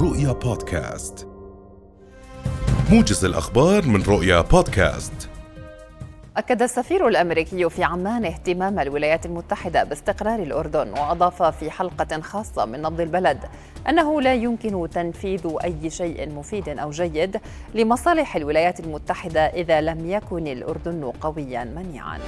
رؤيا بودكاست موجز الأخبار من رؤيا بودكاست أكد السفير الأمريكي في عمان اهتمام الولايات المتحدة باستقرار الأردن وأضاف في حلقة خاصة من نبض البلد أنه لا يمكن تنفيذ أي شيء مفيد أو جيد لمصالح الولايات المتحدة إذا لم يكن الأردن قويا منيعا.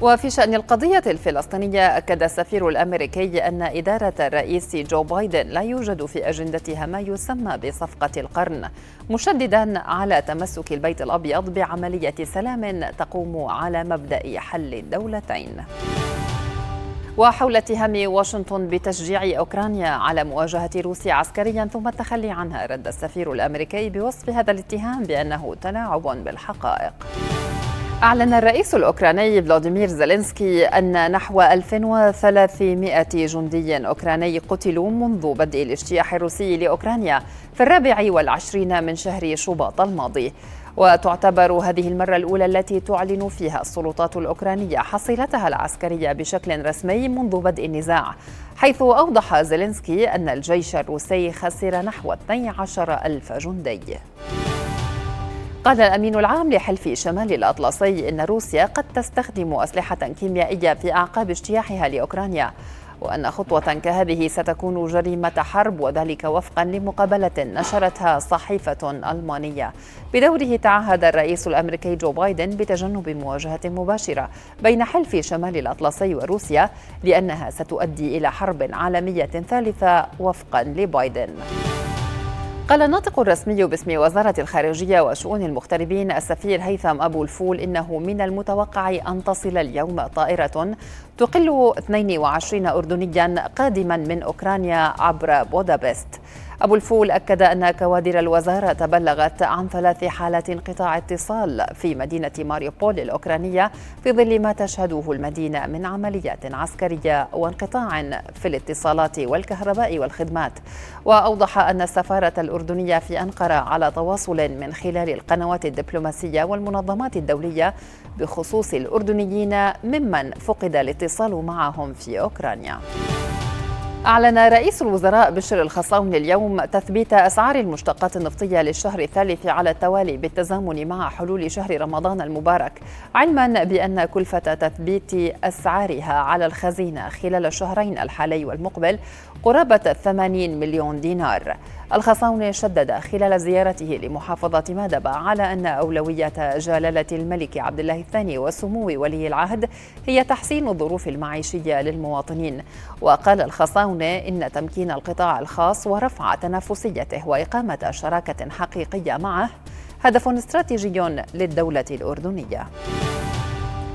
وفي شأن القضية الفلسطينية أكد السفير الأمريكي أن إدارة الرئيس جو بايدن لا يوجد في أجندتها ما يسمى بصفقة القرن مشددا على تمسك البيت الأبيض بعملية سلام تقوم على مبدأ حل الدولتين. وحول اتهام واشنطن بتشجيع أوكرانيا على مواجهة روسيا عسكريا ثم التخلي عنها رد السفير الأمريكي بوصف هذا الاتهام بأنه تلاعب بالحقائق. أعلن الرئيس الأوكراني فلاديمير زيلينسكي أن نحو 1300 جندي أوكراني قتلوا منذ بدء الاجتياح الروسي لأوكرانيا في الرابع والعشرين من شهر شباط الماضي. وتعتبر هذه المرة الأولى التي تعلن فيها السلطات الأوكرانية حصيلتها العسكرية بشكل رسمي منذ بدء النزاع حيث أوضح زيلينسكي أن الجيش الروسي خسر نحو 12 ألف جندي. قال الأمين العام لحلف شمال الأطلسي إن روسيا قد تستخدم أسلحة كيميائية في أعقاب اجتياحها لأوكرانيا وأن خطوة كهذه ستكون جريمة حرب وذلك وفقا لمقابلة نشرتها صحيفة ألمانية. بدوره تعهد الرئيس الأمريكي جو بايدن بتجنب مواجهة مباشرة بين حلف شمال الأطلسي وروسيا لأنها ستؤدي إلى حرب عالمية ثالثة وفقا لبايدن. قال الناطق الرسمي باسم وزارة الخارجية وشؤون المغتربين السفير هيثم أبو الفول إنه من المتوقع أن تصل اليوم طائرة تقل 22 أردنيا قادما من أوكرانيا عبر بودابست. أبو الفول أكد أن كوادر الوزارة بلغت عن ثلاث حالات انقطاع اتصال في مدينة ماريوبول الأوكرانية في ظل ما تشهده المدينة من عمليات عسكرية وانقطاع في الاتصالات والكهرباء والخدمات وأوضح أن السفارة الأردنية في أنقرة على تواصل من خلال القنوات الدبلوماسية والمنظمات الدولية بخصوص الأردنيين ممن فقد الاتصال معهم في أوكرانيا. أعلن رئيس الوزراء بشر الخصاون اليوم تثبيت أسعار المشتقات النفطية للشهر الثالث على التوالي بالتزامن مع حلول شهر رمضان المبارك علما بأن كلفة تثبيت أسعارها على الخزينة خلال الشهرين الحالي والمقبل قرابة 80 مليون دينار. الخصاون شدد خلال زيارته لمحافظة مادبة على أن أولوية جلالة الملك عبد الله الثاني وسمو ولي العهد هي تحسين الظروف المعيشية للمواطنين. وقال الخصاون إن تمكين القطاع الخاص ورفع تنافسيته وإقامة شراكة حقيقية معه هدف استراتيجي للدولة الأردنية.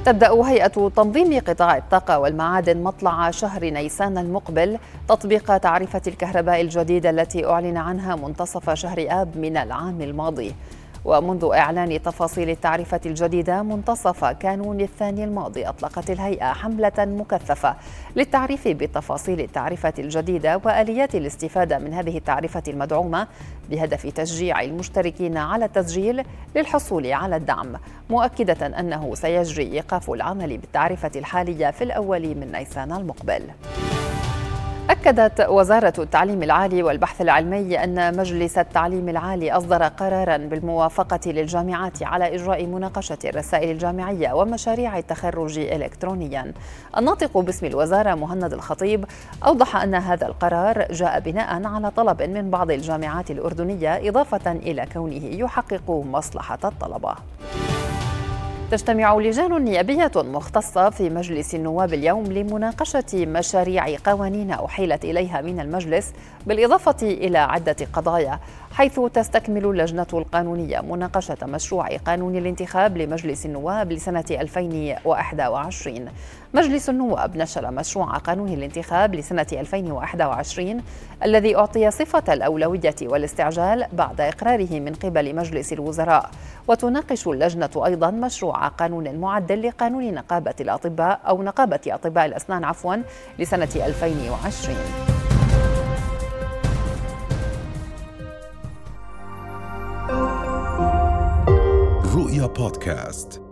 تبدأ هيئة تنظيم قطاع الطاقة والمعادن مطلع شهر نيسان المقبل تطبيق تعرفة الكهرباء الجديدة التي أعلن عنها منتصف شهر آب من العام الماضي. ومنذ إعلان تفاصيل التعرفة الجديدة منتصف كانون الثاني الماضي أطلقت الهيئة حملة مكثفة للتعريف بتفاصيل التعرفة الجديدة وآليات الاستفادة من هذه التعرفة المدعومة بهدف تشجيع المشتركين على التسجيل للحصول على الدعم مؤكدة أنه سيجري إيقاف العمل بالتعرفة الحالية في الأول من نيسان المقبل. أكدت وزارة التعليم العالي والبحث العلمي أن مجلس التعليم العالي أصدر قرارا بالموافقة للجامعات على إجراء مناقشة الرسائل الجامعية ومشاريع التخرج إلكترونيا. الناطق باسم الوزارة مهند الخطيب أوضح أن هذا القرار جاء بناء على طلب من بعض الجامعات الأردنية إضافة إلى كونه يحقق مصلحة الطلبة. تجتمع لجان نيابية مختصة في مجلس النواب اليوم لمناقشة مشاريع قوانين أحيلت إليها من المجلس بالإضافة إلى عدة قضايا. حيث تستكمل اللجنة القانونية مناقشة مشروع قانون الانتخاب لمجلس النواب لسنة 2021 مجلس النواب نشر مشروع قانون الانتخاب لسنة 2021 الذي أعطي صفة الأولوية والاستعجال بعد إقراره من قبل مجلس الوزراء. وتناقش اللجنة أيضا مشروع قانون معدل لقانون نقابة الأطباء أو نقابة أطباء الأسنان عفوا لسنة 2020 رؤيا بودكاست